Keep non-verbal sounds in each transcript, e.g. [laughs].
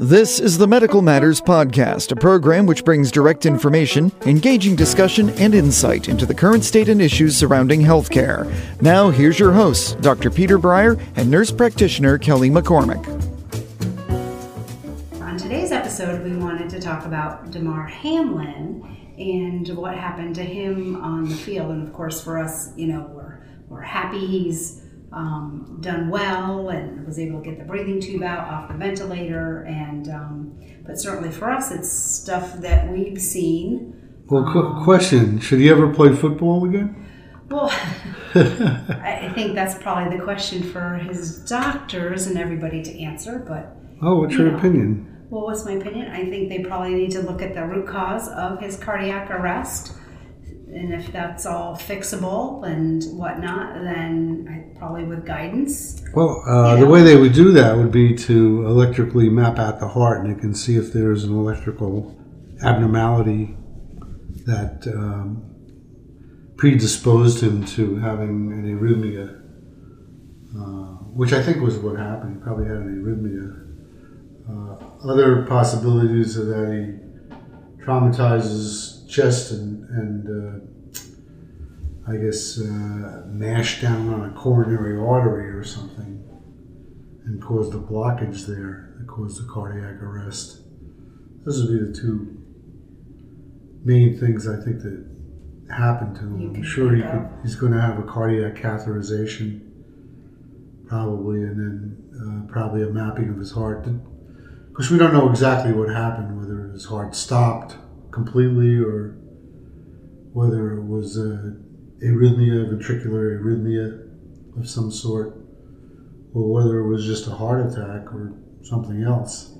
This is the Medical Matters Podcast, a program which brings direct information, engaging discussion, and insight into the current state and issues surrounding healthcare. Now, here's your hosts, Dr. Peter Brier and nurse practitioner Kelly McCormack. On today's episode, we wanted to talk about Damar Hamlin and what happened to him on the field. And of course, for us, you know, we're, we're happy he's um, done well and was able to get the breathing tube out off the ventilator. And um, but certainly for us, it's stuff that we've seen. Well, qu- question: Should he ever play football again? Well, [laughs] I think that's probably the question for his doctors and everybody to answer. But oh, what's you your know. opinion? well, what's my opinion? I think they probably need to look at the root cause of his cardiac arrest. And if that's all fixable and whatnot, then I, probably with guidance. Well, uh, the know. way they would do that would be to electrically map out the heart, and they can see if there's an electrical abnormality that um, predisposed him to having an arrhythmia, uh, which I think was what happened. He probably had an arrhythmia. Uh, other possibilities are that he traumatizes chest and, and uh, I guess uh, mashed down on a coronary artery or something and caused a blockage there that caused a cardiac arrest. Those would be the two main things I think that happened to him. I'm sure he could, he's going to have a cardiac catheterization probably, and then uh, probably a mapping of his heart. Because we don't know exactly what happened, whether his heart stopped completely or whether it was a arrhythmia, ventricular arrhythmia of some sort, or whether it was just a heart attack or something else.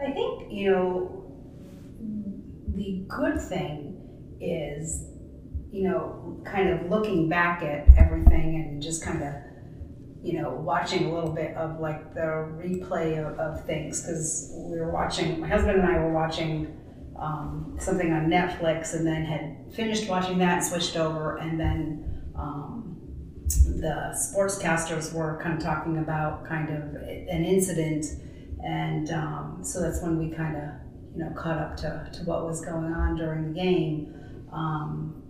I think, you know, the good thing is, you know, kind of looking back at everything and just kind of, you know, watching a little bit of like the replay of, of things because we were watching, my husband and I were watching um, something on Netflix and then had finished watching that and switched over and then um, the sportscasters were kind of talking about kind of an incident. And um, so that's when we kind of you know caught up to, to what was going on during the game. Um,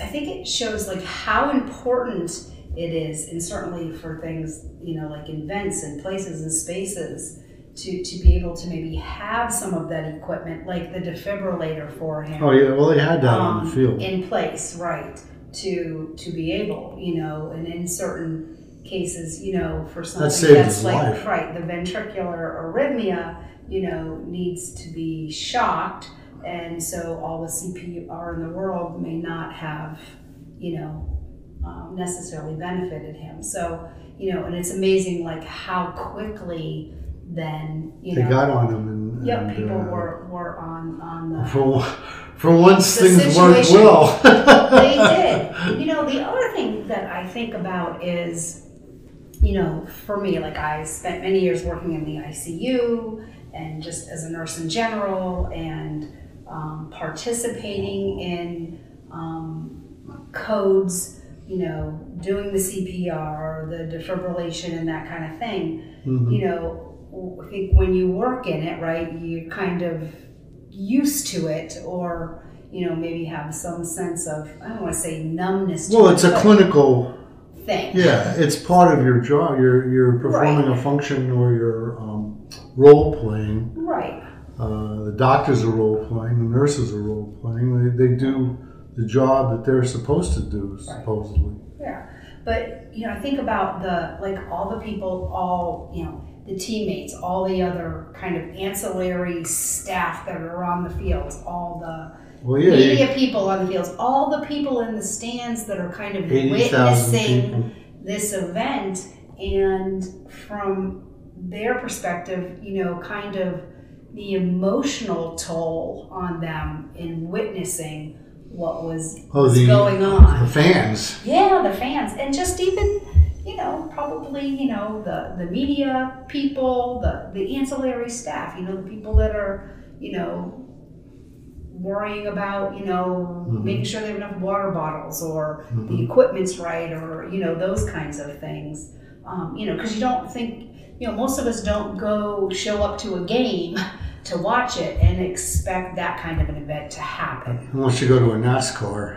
i think it shows like how important it is and certainly for things you know like events and places and spaces to, to be able to maybe have some of that equipment like the defibrillator for him Oh yeah, well they had that on the um, field. in place, right? To to be able, you know, and in certain cases, you know, for something saved that's like life. right, the ventricular arrhythmia, you know, needs to be shocked, and so all the CPR in the world may not have, you know, um, necessarily benefited him. So you know, and it's amazing like how quickly then you they know, got on him, and, yep, and, people uh, were were on on the for for once The things worked well. [laughs] they did. You know, the other thing that I think about is, you know, for me, like I spent many years working in the ICU and just as a nurse in general and um, participating in um, codes, you know, doing the CPR, the defibrillation, and that kind of thing. Mhm. You know, I think when you work in it, right, you're kind of used to it or you know maybe have some sense of i don't want to say numbness to Well, it, it's a clinical. thing Yeah, it's part of your job. You're you're performing a function or you're um, role playing. right Uh, the doctors are role playing. The nurses are role playing. They, they do the job that they're supposed to do, supposedly. yeah but you know i think about the like all the people all you know the teammates all the other kind of ancillary staff that are on the fields all the Well, yeah, you- media people on the fields all the people in the stands that are kind of 80,000 witnessing this event. And from their perspective you know kind of the emotional toll on them in witnessing what was, Oh, the, going on. the fans. yeah the fans. And just even you know probably you know the the media people the the ancillary staff you know the people that are you know worrying about, you know, Mhm. making sure they have enough water bottles or Mhm. the equipment's right or, you know, those kinds of things. Um, you know, because you don't think, you know, most of us don't go show up to a game to watch it and expect that kind of an event to happen. Unless you go to a NASCAR.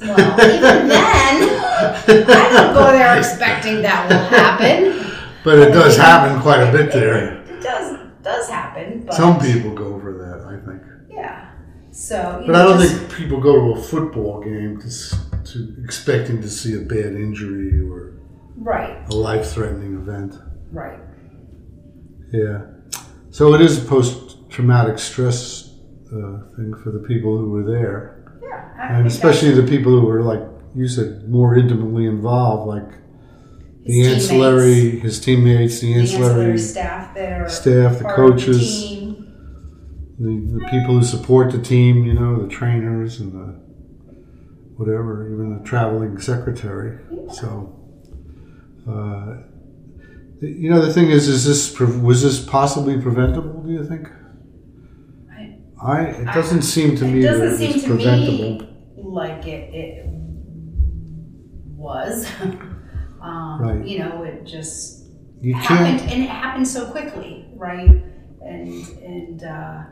Well, even then, I don't go there expecting that will happen. But it does happen quite a bit there. It does does happen, but Some people go for that, I think. yeah. So, But know, I don't just- think people go to a football game to, to expecting to see a bad injury or right, a life-threatening event. right. Yeah. So it is a post-traumatic stress uh, thing for the people who were there, Yeah, I and especially the people who were like you said more intimately involved, like the His ancillary, his teammates, the the ancillary ancillary staff there, staff, the coaches. team. the, the people who support the team, you know, the trainers and the whatever, even the traveling secretary. So, uh, you know, the thing is, is this was this possibly preventable? Do you think? I- it doesn't seem to it me that doesn't it seem was to preventable. me like it, it was. [laughs] um, Right. You know, it just You happened, can't. and it happened so quickly, right? And and uh,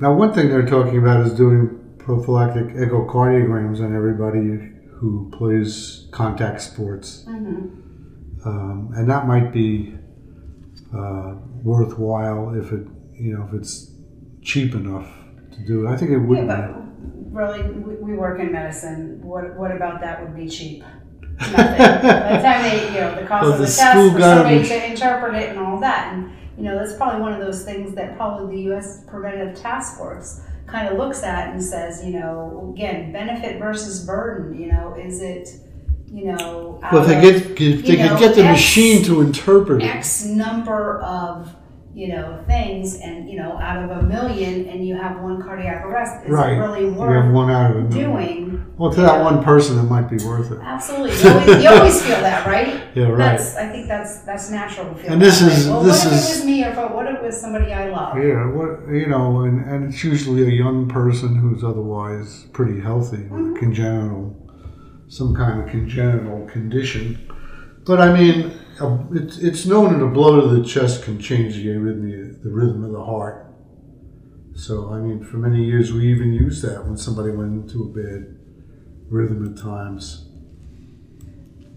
Now, one thing they're talking about is doing prophylactic echocardiograms on everybody who plays contact sports. mhm. um, and that might be uh, worthwhile if it you know if it's cheap enough to do it. I think it would yeah, really, we, work in medicine. What what about that would be cheap? [laughs] Nothing. By the time they, you know, the cost Well, of the the, school test for somebody to interpret it and all that, and you know, that's probably one of those things that probably the U.S. Preventive Task Force kind of looks at and says, you know, again, benefit versus burden. You know, is it, you know, well, if they get if they you could get the X- machine to interpret it, X number of you know things, and you know, out of a million, and you have one cardiac arrest, is Right. really you have worth one out of doing? Well, to that one person, it might be worth it. Absolutely. You always, you always feel that, right? [laughs] Yeah, right. That's. I think that's that's natural to feel. And this is- way. Well, this what if is- it was me, or if- what if it was somebody I love? Yeah, what you know, and, and it's usually a young person who's otherwise pretty healthy Mm-hmm. congenital, some kind of congenital condition. But I mean, it's it's known that a blow to the chest can change the arrhythmia, the rhythm of the heart. So I mean, for many years we even used that when somebody went into a bad rhythm at times.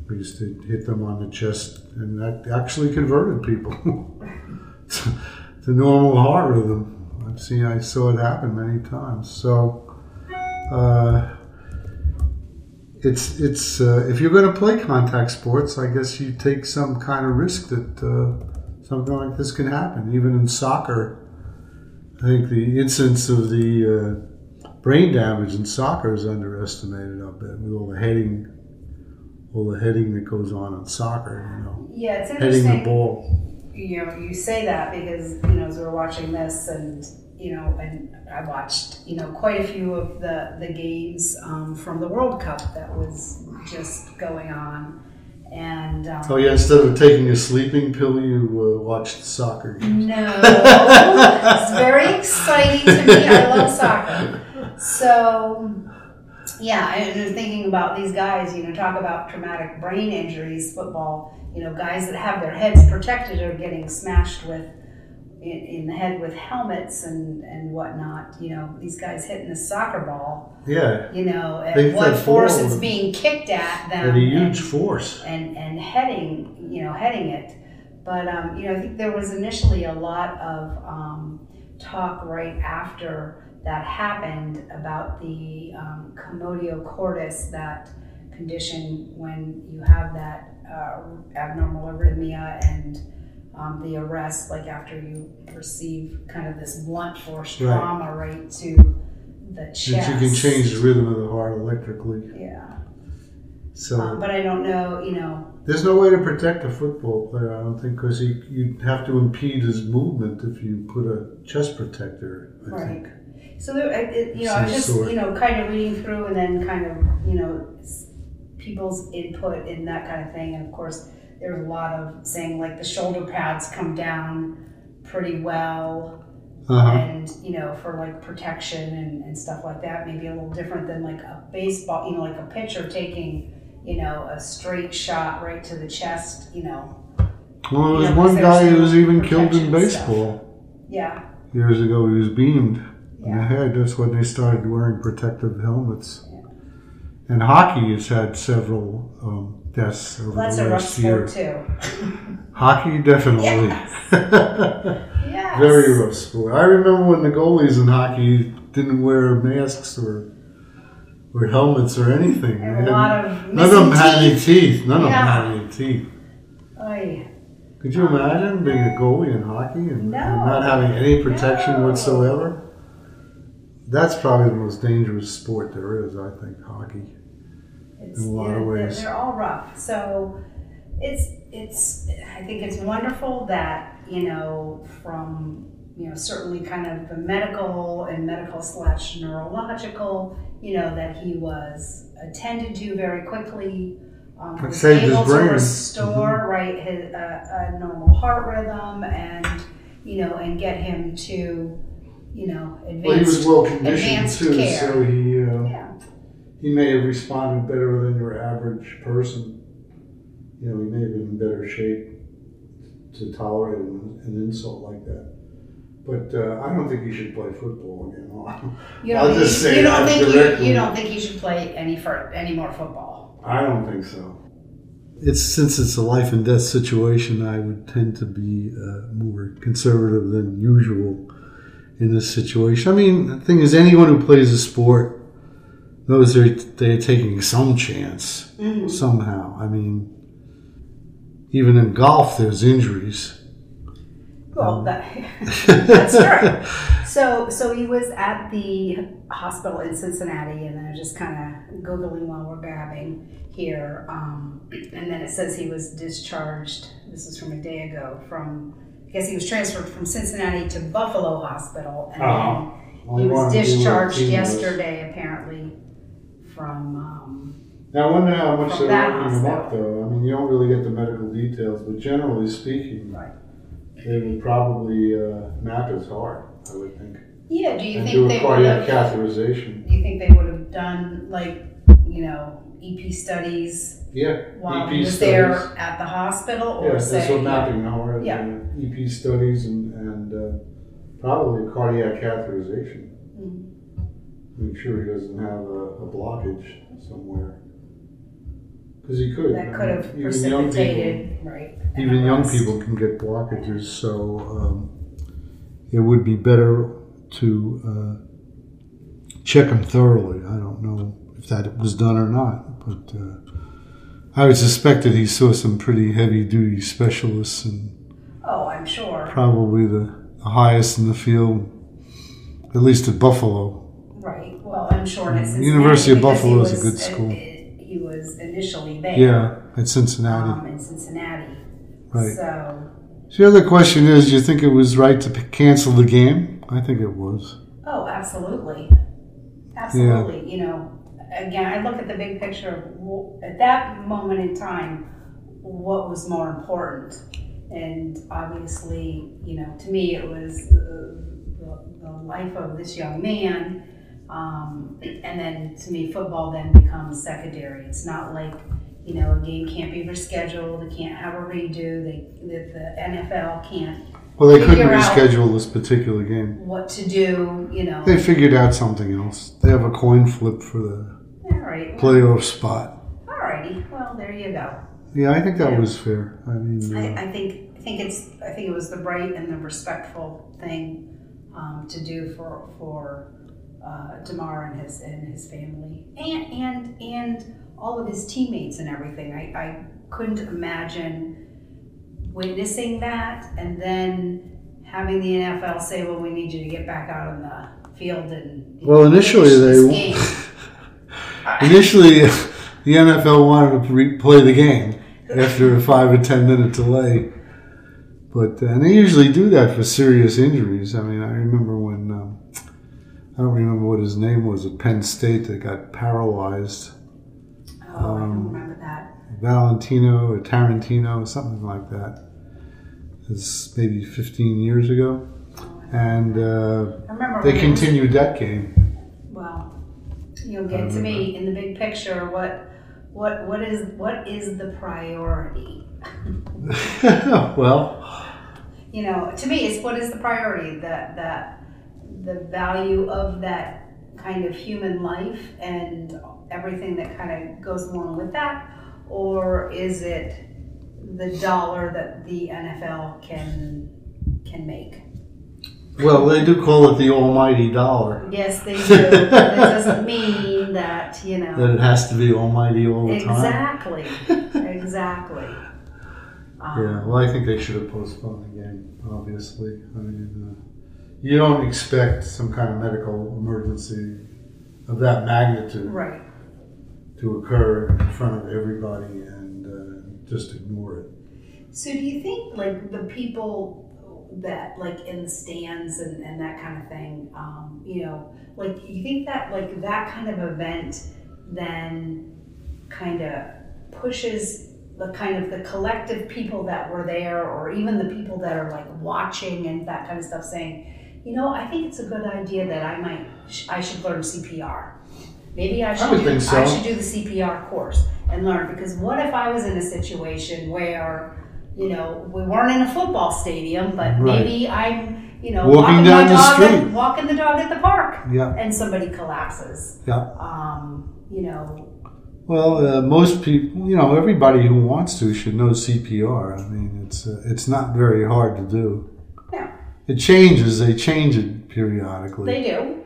We used to hit them on the chest, and that actually converted people [laughs] to normal heart rhythm. I've seen, I saw it happen many times. So, uh, it's it's uh, if you're going to play contact sports, I guess you take some kind of risk that uh, something like this can happen. Even in soccer, I think the incidence of the uh, brain damage in soccer is underestimated. I bet with all the heading, all the heading that goes on in soccer. You know, Yeah, it's heading the ball. you know, you say that because, you know, as we're watching this and, you know, and I watched, you know, quite a few of the, the games um, from the World Cup that was just going on. And, um, Oh yeah, instead of taking a sleeping pill, you uh, watched soccer games. no, [laughs] it's very exciting to me. I love soccer. So, yeah, and thinking about these guys, you know, talk about traumatic brain injuries, football, you know, guys that have their heads protected are getting smashed with in, in the head with helmets and, and whatnot. You know, these guys hitting the soccer ball, Yeah, you know, at They what force it's being kicked at them. at a huge and- force. and and heading you know heading it but um, you know i think there was initially a lot of um, talk right after that happened about the um, commotio cordis that condition when you have that uh, abnormal arrhythmia and um, the arrest like after you receive kind of this blunt force Right. trauma right to the chest That you can change the rhythm of the heart electrically. yeah So um, but i don't know you know there's no way to protect a football player, I don't think, because you you'd have to impede his movement if you put a chest protector. I Right. think. So there, it, you know, I was Some just sort. you know kind of reading through and then kind of you know people's input in that kind of thing, and of course there's a lot of saying like the shoulder pads come down pretty well. Uh-huh. and you know for like protection and, and stuff like that maybe a little different than like a baseball you know like a pitcher taking you know a straight shot right to the chest you know Well, there was Yeah, one guy who was even killed in protection stuff. baseball yeah years ago. He was beamed in the head. That's when they started wearing protective helmets. And hockey has had several um, deaths over that's the a rough last year. sport too [laughs] Hockey, definitely. [laughs] yes Very rough sport. I remember when the goalies in hockey didn't wear masks or or helmets or anything. A lot of none of them missing had any teeth. teeth. None of them had any teeth. Oy. Could you imagine being a goalie in hockey and, No. and not having any protection No. whatsoever? That's probably the most dangerous sport there is, I think, hockey. It's, In a lot of they're- ways. They're all rough. So it's it's I think it's wonderful that, you know, from you know, certainly kind of the medical and medical slash neurological, you know, that he was attended to very quickly. Um, It was able brain. Mm-hmm. to restore right his uh, a normal heart rhythm and you know and get him to you know advanced Well, he was well conditioned too, care. so he uh, yeah he may have responded better than your average person. You know, he may have been in better shape to tolerate an, an insult like that. But uh, I don't think he should play football again. [laughs] You I'll don't, just think, say you don't that think you, you don't think he should play any for any more football. I don't think so. It's since it's a life and death situation, I would tend to be uh, more conservative than usual in this situation. I mean, the thing is, anyone who plays a sport knows they're they're taking some chance somehow. I mean, even in golf, there's injuries. Well, that, [laughs] that's true. So, so he was at the hospital in Cincinnati, and then I was just kind of googling while we're gabbing here, um, and then it says he was discharged. This is from a day ago. From I guess he was transferred from Cincinnati to Buffalo Hospital, and Uh-huh. Then he was wanna do what discharged yesterday, apparently, from. Um, Now, I wonder how much From they're that looking him up, hospital. though. I mean, you don't really get the medical details, but generally speaking, Right. they would probably uh, map his heart, I would think. yeah, do you and think do a they would cardiac have? catheterization. Do you think they would have done like you know EP studies Yeah, while EP he was studies. there at the hospital, or Yeah, that's say what mapping the heart. Yeah. EP studies and, and uh, probably a cardiac catheterization. Make sure he doesn't have a, a blockage somewhere. Because he could. I that could have even young people- precipitated right. an even young arrest. people can get blockages, so um, it would be better to uh, check them thoroughly. I don't know if that was done or not, but uh, I would suspect that he saw some pretty heavy duty specialists and Oh, I'm sure. probably the, the highest in the field, at least at Buffalo. Right. Well, I'm sure it's University of Buffalo is a good school. uh, He was initially there. Yeah, at Cincinnati. Um, in Cincinnati. Right. So, the other question is, do you think it was right to p- cancel the game? I think it was. oh, absolutely, absolutely. You know, again, I look at the big picture. of At that moment in time, what was more important? And obviously, you know, to me, it was the, the, the life of this young man. Um, and then to me, football then becomes secondary. It's not like, you know, a game can't be rescheduled, it can't have a redo, they, the, the NFL can't, Well, they couldn't reschedule this particular game. what to do, you know. They figured out something else. They have a coin flip for the right. playoff spot. All righty. Well, there you go. Yeah, I think that Yeah. was fair. I mean, uh, I, I think I think it's I think it was the right and the respectful thing um, to do for for uh, Damar and his and his family and and and all of his teammates and everything. I, I couldn't imagine witnessing that and then having the NFL say, "Well, we need you to get back out on the field and Well, initially they- [laughs] initially, the NFL wanted to re- play the game after a five or ten minute delay, but uh, and they usually do that for serious injuries. I mean, I remember when um, I don't remember what his name was at Penn State that got paralyzed. Oh, I don't Um, remember that. Valentino or Tarantino, something like that. It's maybe 15 years ago. Oh, and uh, they when it was- continued that game. Well, You'll get to me in the big picture. What, what, what is what is the priority? [laughs] well, You know, to me, it's what is the priority? That that the value of that kind of human life and everything that kind of goes along with that, or is it the dollar that the NFL can can make? well, they do call it the almighty dollar. Yes, they do. that doesn't [laughs] mean that you know. That it has to be almighty all the time. Exactly. [laughs] exactly. Um, Yeah, well, I think they should have postponed the game. Obviously, I mean, uh, you don't expect some kind of medical emergency of that magnitude Right. to occur in front of everybody and uh, just ignore it. So do you think like the people that like in the stands and, and that kind of thing, um, you know, like you think that like that kind of event then kind of pushes the kind of the collective people that were there or even the people that are like watching and that kind of stuff saying, you know, I think it's a good idea that I might sh- I should learn CPR. Maybe I should would do, so. I should do the CPR course and learn because what if I was in a situation where you know, we weren't in a football stadium, but Right. maybe I'm, you know, Walking walking, down the dog at- street. walking the dog at the park, Yeah, and somebody collapses. yeah. Um, you know, Well, uh, most people, you know, everybody who wants to should know CPR. I mean, it's uh, it's not very hard to do. It changes. They change it periodically. they do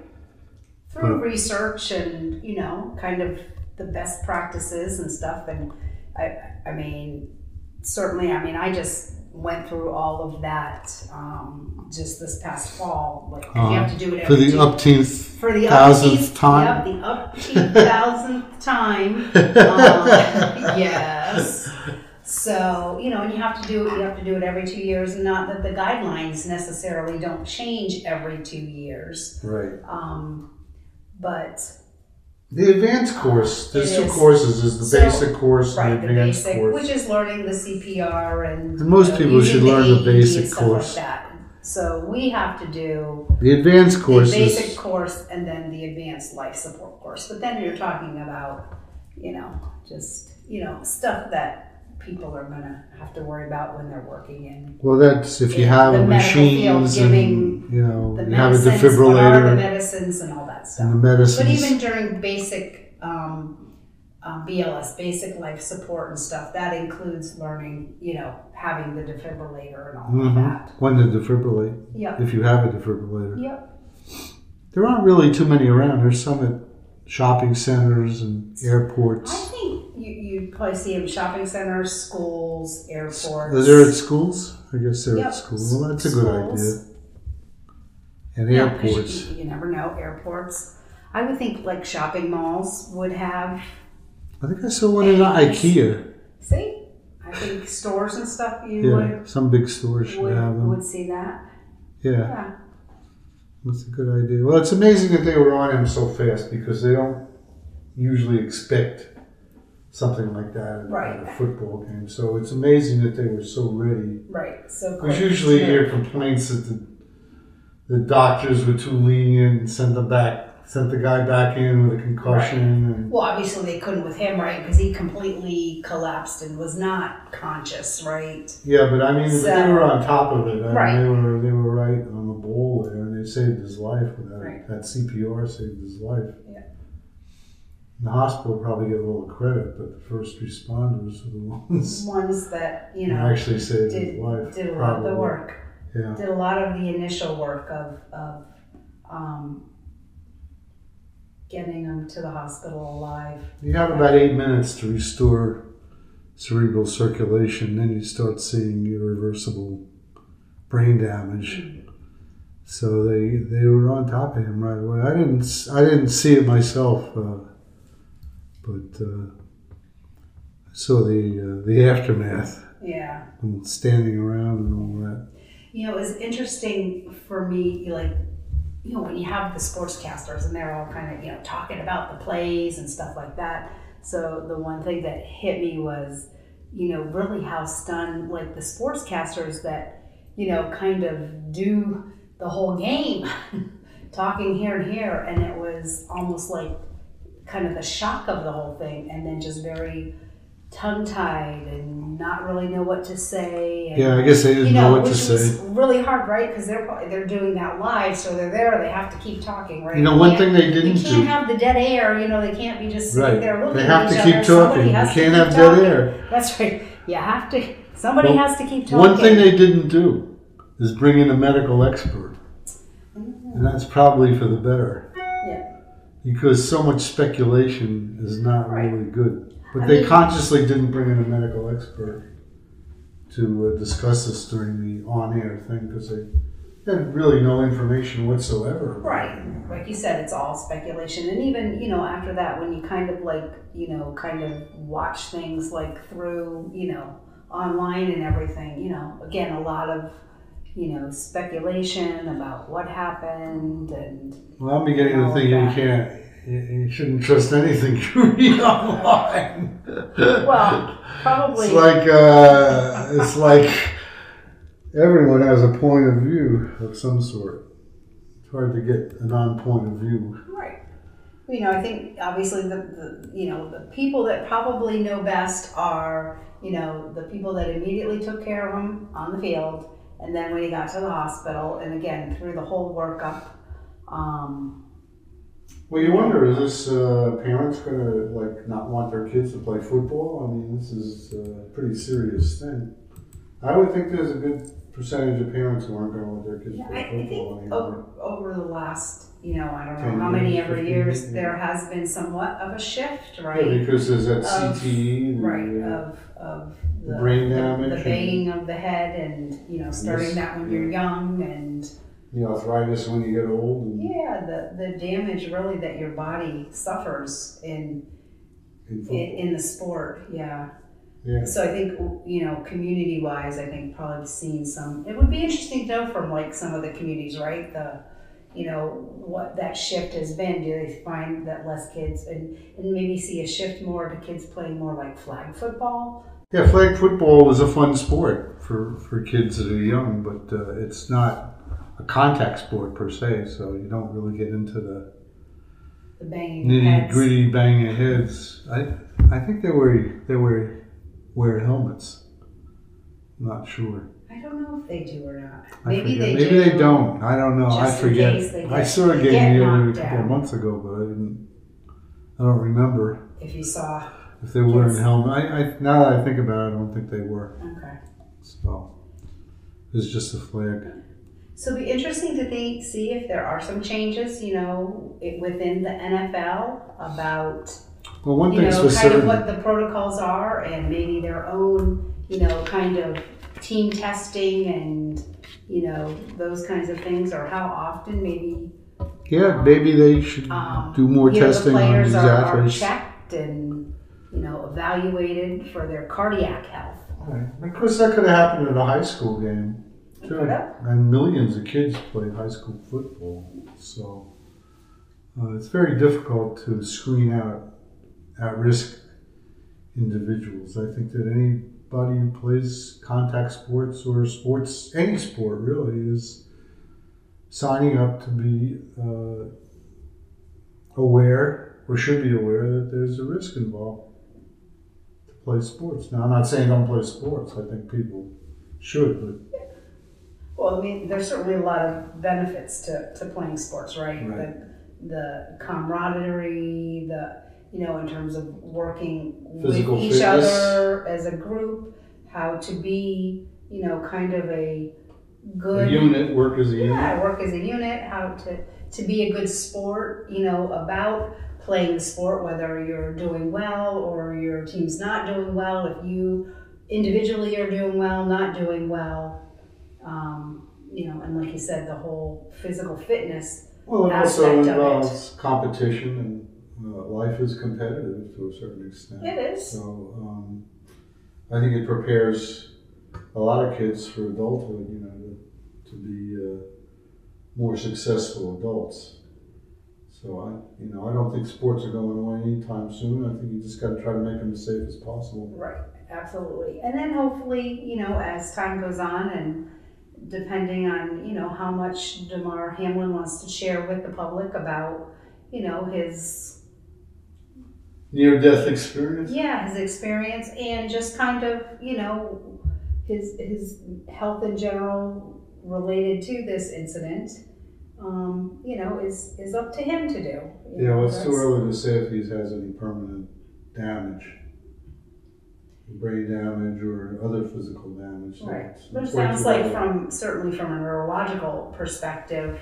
through But- research and you know, kind of the best practices and stuff. And I, I mean, certainly, I mean, I just went through all of that um, just this past fall. Like 'cause you have to do it Uh, for the two- upteenth for the thousandth upteenth time. Yep, the upteenth thousandth time. [laughs] Um, yes. So you know, and you have to do it. You have to do it every two years, and not that the guidelines necessarily don't change every two years. Right. Um, but The advanced course. There's two is. course. Is the So, basic course right, and the the advanced basic, course. which is learning the CPR and, And most you know, people should learn the basic like course. that. So we have to do the advanced course the basic course and then the advanced life support course. But then you're talking about, you know, just you know stuff that people are gonna have to worry about when they're working in well. That's if you have the medical field, machines and you know the you have a what the defibrillator medicines and all that stuff. and the medicines. But even during basic um, um, BLS, basic life support and stuff, that includes learning, you know, having the defibrillator and all of Mhm. that. when to defibrillate Yep. if you have a defibrillator. Yep. There aren't really too many around. There's some at shopping centers and airports. I think you, probably see them in shopping centers, schools, airports. Are they at schools? I guess they're Yep. at schools. Well, that's a good idea. And Yeah, airports. You, you never know, airports. I would think like shopping malls would have, I think I saw one in IKEA. see, I think stores and stuff you Yeah, some big stores should would, have them. would see that. Yeah, Yeah. that's a good idea. Well, it's amazing that they were on him so fast because they don't usually expect something like that at a football game. So it's amazing that they were so ready. Right. So Because quick. usually Yeah. hear complaints that the, the doctors were too lenient and sent them back, sent the guy back in with a concussion. And, Well, obviously they couldn't with him, right? Because he completely collapsed and was not conscious, right? yeah, but I mean, but they were on top of it. I Right. mean, they were they were right on the ball there, and they saved his life. With that, Right. that CPR saved his life. The hospital probably get all the credit, but the first responders were the ones Ones that you know actually saved did his life. did a lot of the work. Yeah. Did a lot of the initial work of of um, getting him to the hospital alive. You have about eight minutes to restore cerebral circulation, then you start seeing irreversible brain damage. So they they were on top of him right away. I didn't I didn't see it myself, uh, but uh, I saw the uh, the aftermath Yeah. and standing around and all that. You know, it was interesting for me, like, you know, when you have the sportscasters and they're all kind of, you know, talking about the plays and stuff like that. So the one thing that hit me was, you know, really how stunned, like, the sportscasters that, you know, kind of do the whole game, [laughs] talking here and here, and it was almost like kind of the shock of the whole thing, and then just very tongue tied and not really know what to say. And, Yeah, I guess they didn't you know, know, what to say. really hard, right? Because they're probably, they're doing that live, so they're there. They have to keep talking, right? You know, one thing they didn't can't do. have the dead air. You know, they can't be just sitting Right. there looking. They have to other. keep Somebody talking. You can't have dead air. That's right. You have to. Somebody Well, has to keep talking. One thing they didn't do is bring in a medical expert. Mm. And that's probably for the better. Because so much speculation is not Right. really good. But I they mean- consciously didn't bring in a medical expert to uh, discuss this during the on air thing because they had really no information whatsoever. Right. Like you said, it's all speculation. And even, you know, after that, when you kind of like, you know, kind of watch things like through, you know, online and everything, you know, again, a lot of, you know, speculation about what happened and, Well, I'm beginning to think you can't, you, you shouldn't trust anything you read online. well, probably. It's like uh, it's like everyone has a point of view of some sort. It's hard to get a non-point of view. Right. You know, I think obviously the, the you know the people that probably know best are you know the people that immediately took care of him on the field, and then when he got to the hospital, and again through the whole workup. Um, Well, you wonder is this uh, parents going to like not want their kids to play football? I mean, this is a pretty serious thing. I would think there's a good percentage of parents who aren't going to let their kids yeah, play I, I football think anymore. over, over the last you know I don't know how many years, ever 15 years years, there has been somewhat of a shift, right? Yeah, because there's that Of- CTE, the, right uh, of of the the, brain the- damage the and- banging of the head, and you know starting Yes, that when you're young and. the arthritis when you get old. And, Yeah, the, the damage really that your body suffers in, in in in the sport. Yeah. Yeah. So I think you know, community wise, I think probably seen some. It would be interesting to know from like some of the communities, right? The you know what that shift has been. Do they find that less kids and and maybe see a shift more to kids playing more like flag football? Yeah, flag football is a fun sport for, for kids that are young, but uh, it's not a contact sport per se, so you don't really get into the The banging nitty heads. gritty banging of heads. I I think they wear they wear wear helmets. I'm not sure. I don't know if they do or not. Maybe they Maybe do. they don't. I don't know. I just in forget. case they I get- saw a game get the other knocked couple of months ago, but I didn't. I don't remember If you saw. if they were in helmet. I, I now that I think about it, I don't think they were. Okay. So it's just a flag. So it'd be interesting to think, see if there are some changes, you know, it, within the NFL about, Well, one you thing's know, for kind of certain. what the protocols are and maybe their own, you know, kind of team testing and, you know, those kinds of things, or how often maybe yeah, maybe they should um, do more you know, testing the on players these are, are checked and, you know, evaluated for their cardiac health. Right. Of course, that could have happened at a high school game too, and millions of kids play high school football. So uh, it's very difficult to screen out at-risk individuals. I think that anybody who plays contact sports or sports, any sport really, is signing up to be uh, aware or should be aware that there's a risk involved to play sports. Now, I'm not saying don't play sports. I think people should, but Well, I mean, there's certainly a lot of benefits to, to playing sports, right? Right. The, the camaraderie, the, you know, in terms of working Physical with each fitness. other as a group, how to be, you know, kind of a a good unit work as a unit. yeah, work as a unit, how to, to be a good sport, you know, about playing the sport, whether you're doing well or your team's not doing well, if you individually are doing well, not doing well. Um, you know, and like you said, the whole physical fitness. Well, it also aspect of it. involves competition, and uh, life is competitive to a certain extent. It is. So um, I think it prepares a lot of kids for adulthood, you know, to, to be uh, more successful adults. So I, you know, I don't think sports are going away anytime soon. I think you just got to try to make them as safe as possible. Right, absolutely. And then hopefully, you know, as time goes on and depending on you know how much Damar Hamlin wants to share with the public about you know his Near death experience? yeah his experience and just kind of you know his his health in general related to this incident um, you know is is up to him to do you Yeah, well, it's too early to say if he has any permanent damage. Brain damage or other physical damage. Right, but it sounds like from, certainly from a neurological perspective,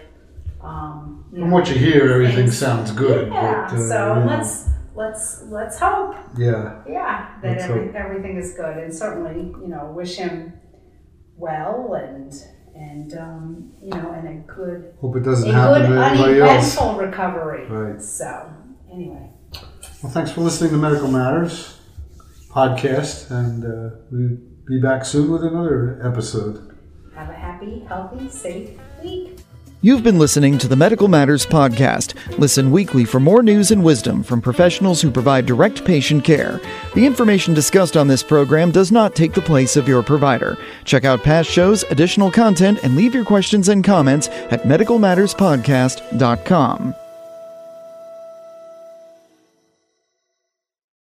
um. From know, what you hear, everything sounds good. Yeah, but, uh, so know, let's, let's, let's hope, Yeah, yeah, that Let's every, hope. everything is good and certainly, you know, wish him well and, and, um, you know, and a good, hope it doesn't good happen to anybody else. recovery. Right. So, anyway, Well, thanks for listening to Medical Matters podcast, and uh, we'll be back soon with another episode. have a happy, healthy, safe week. You've been listening to the Medical Matters Podcast. Listen weekly for more news and wisdom from professionals who provide direct patient care. The information discussed on this program does not take the place of your provider. Check out past shows, additional content, and leave your questions and comments at medicalmatterspodcast.com.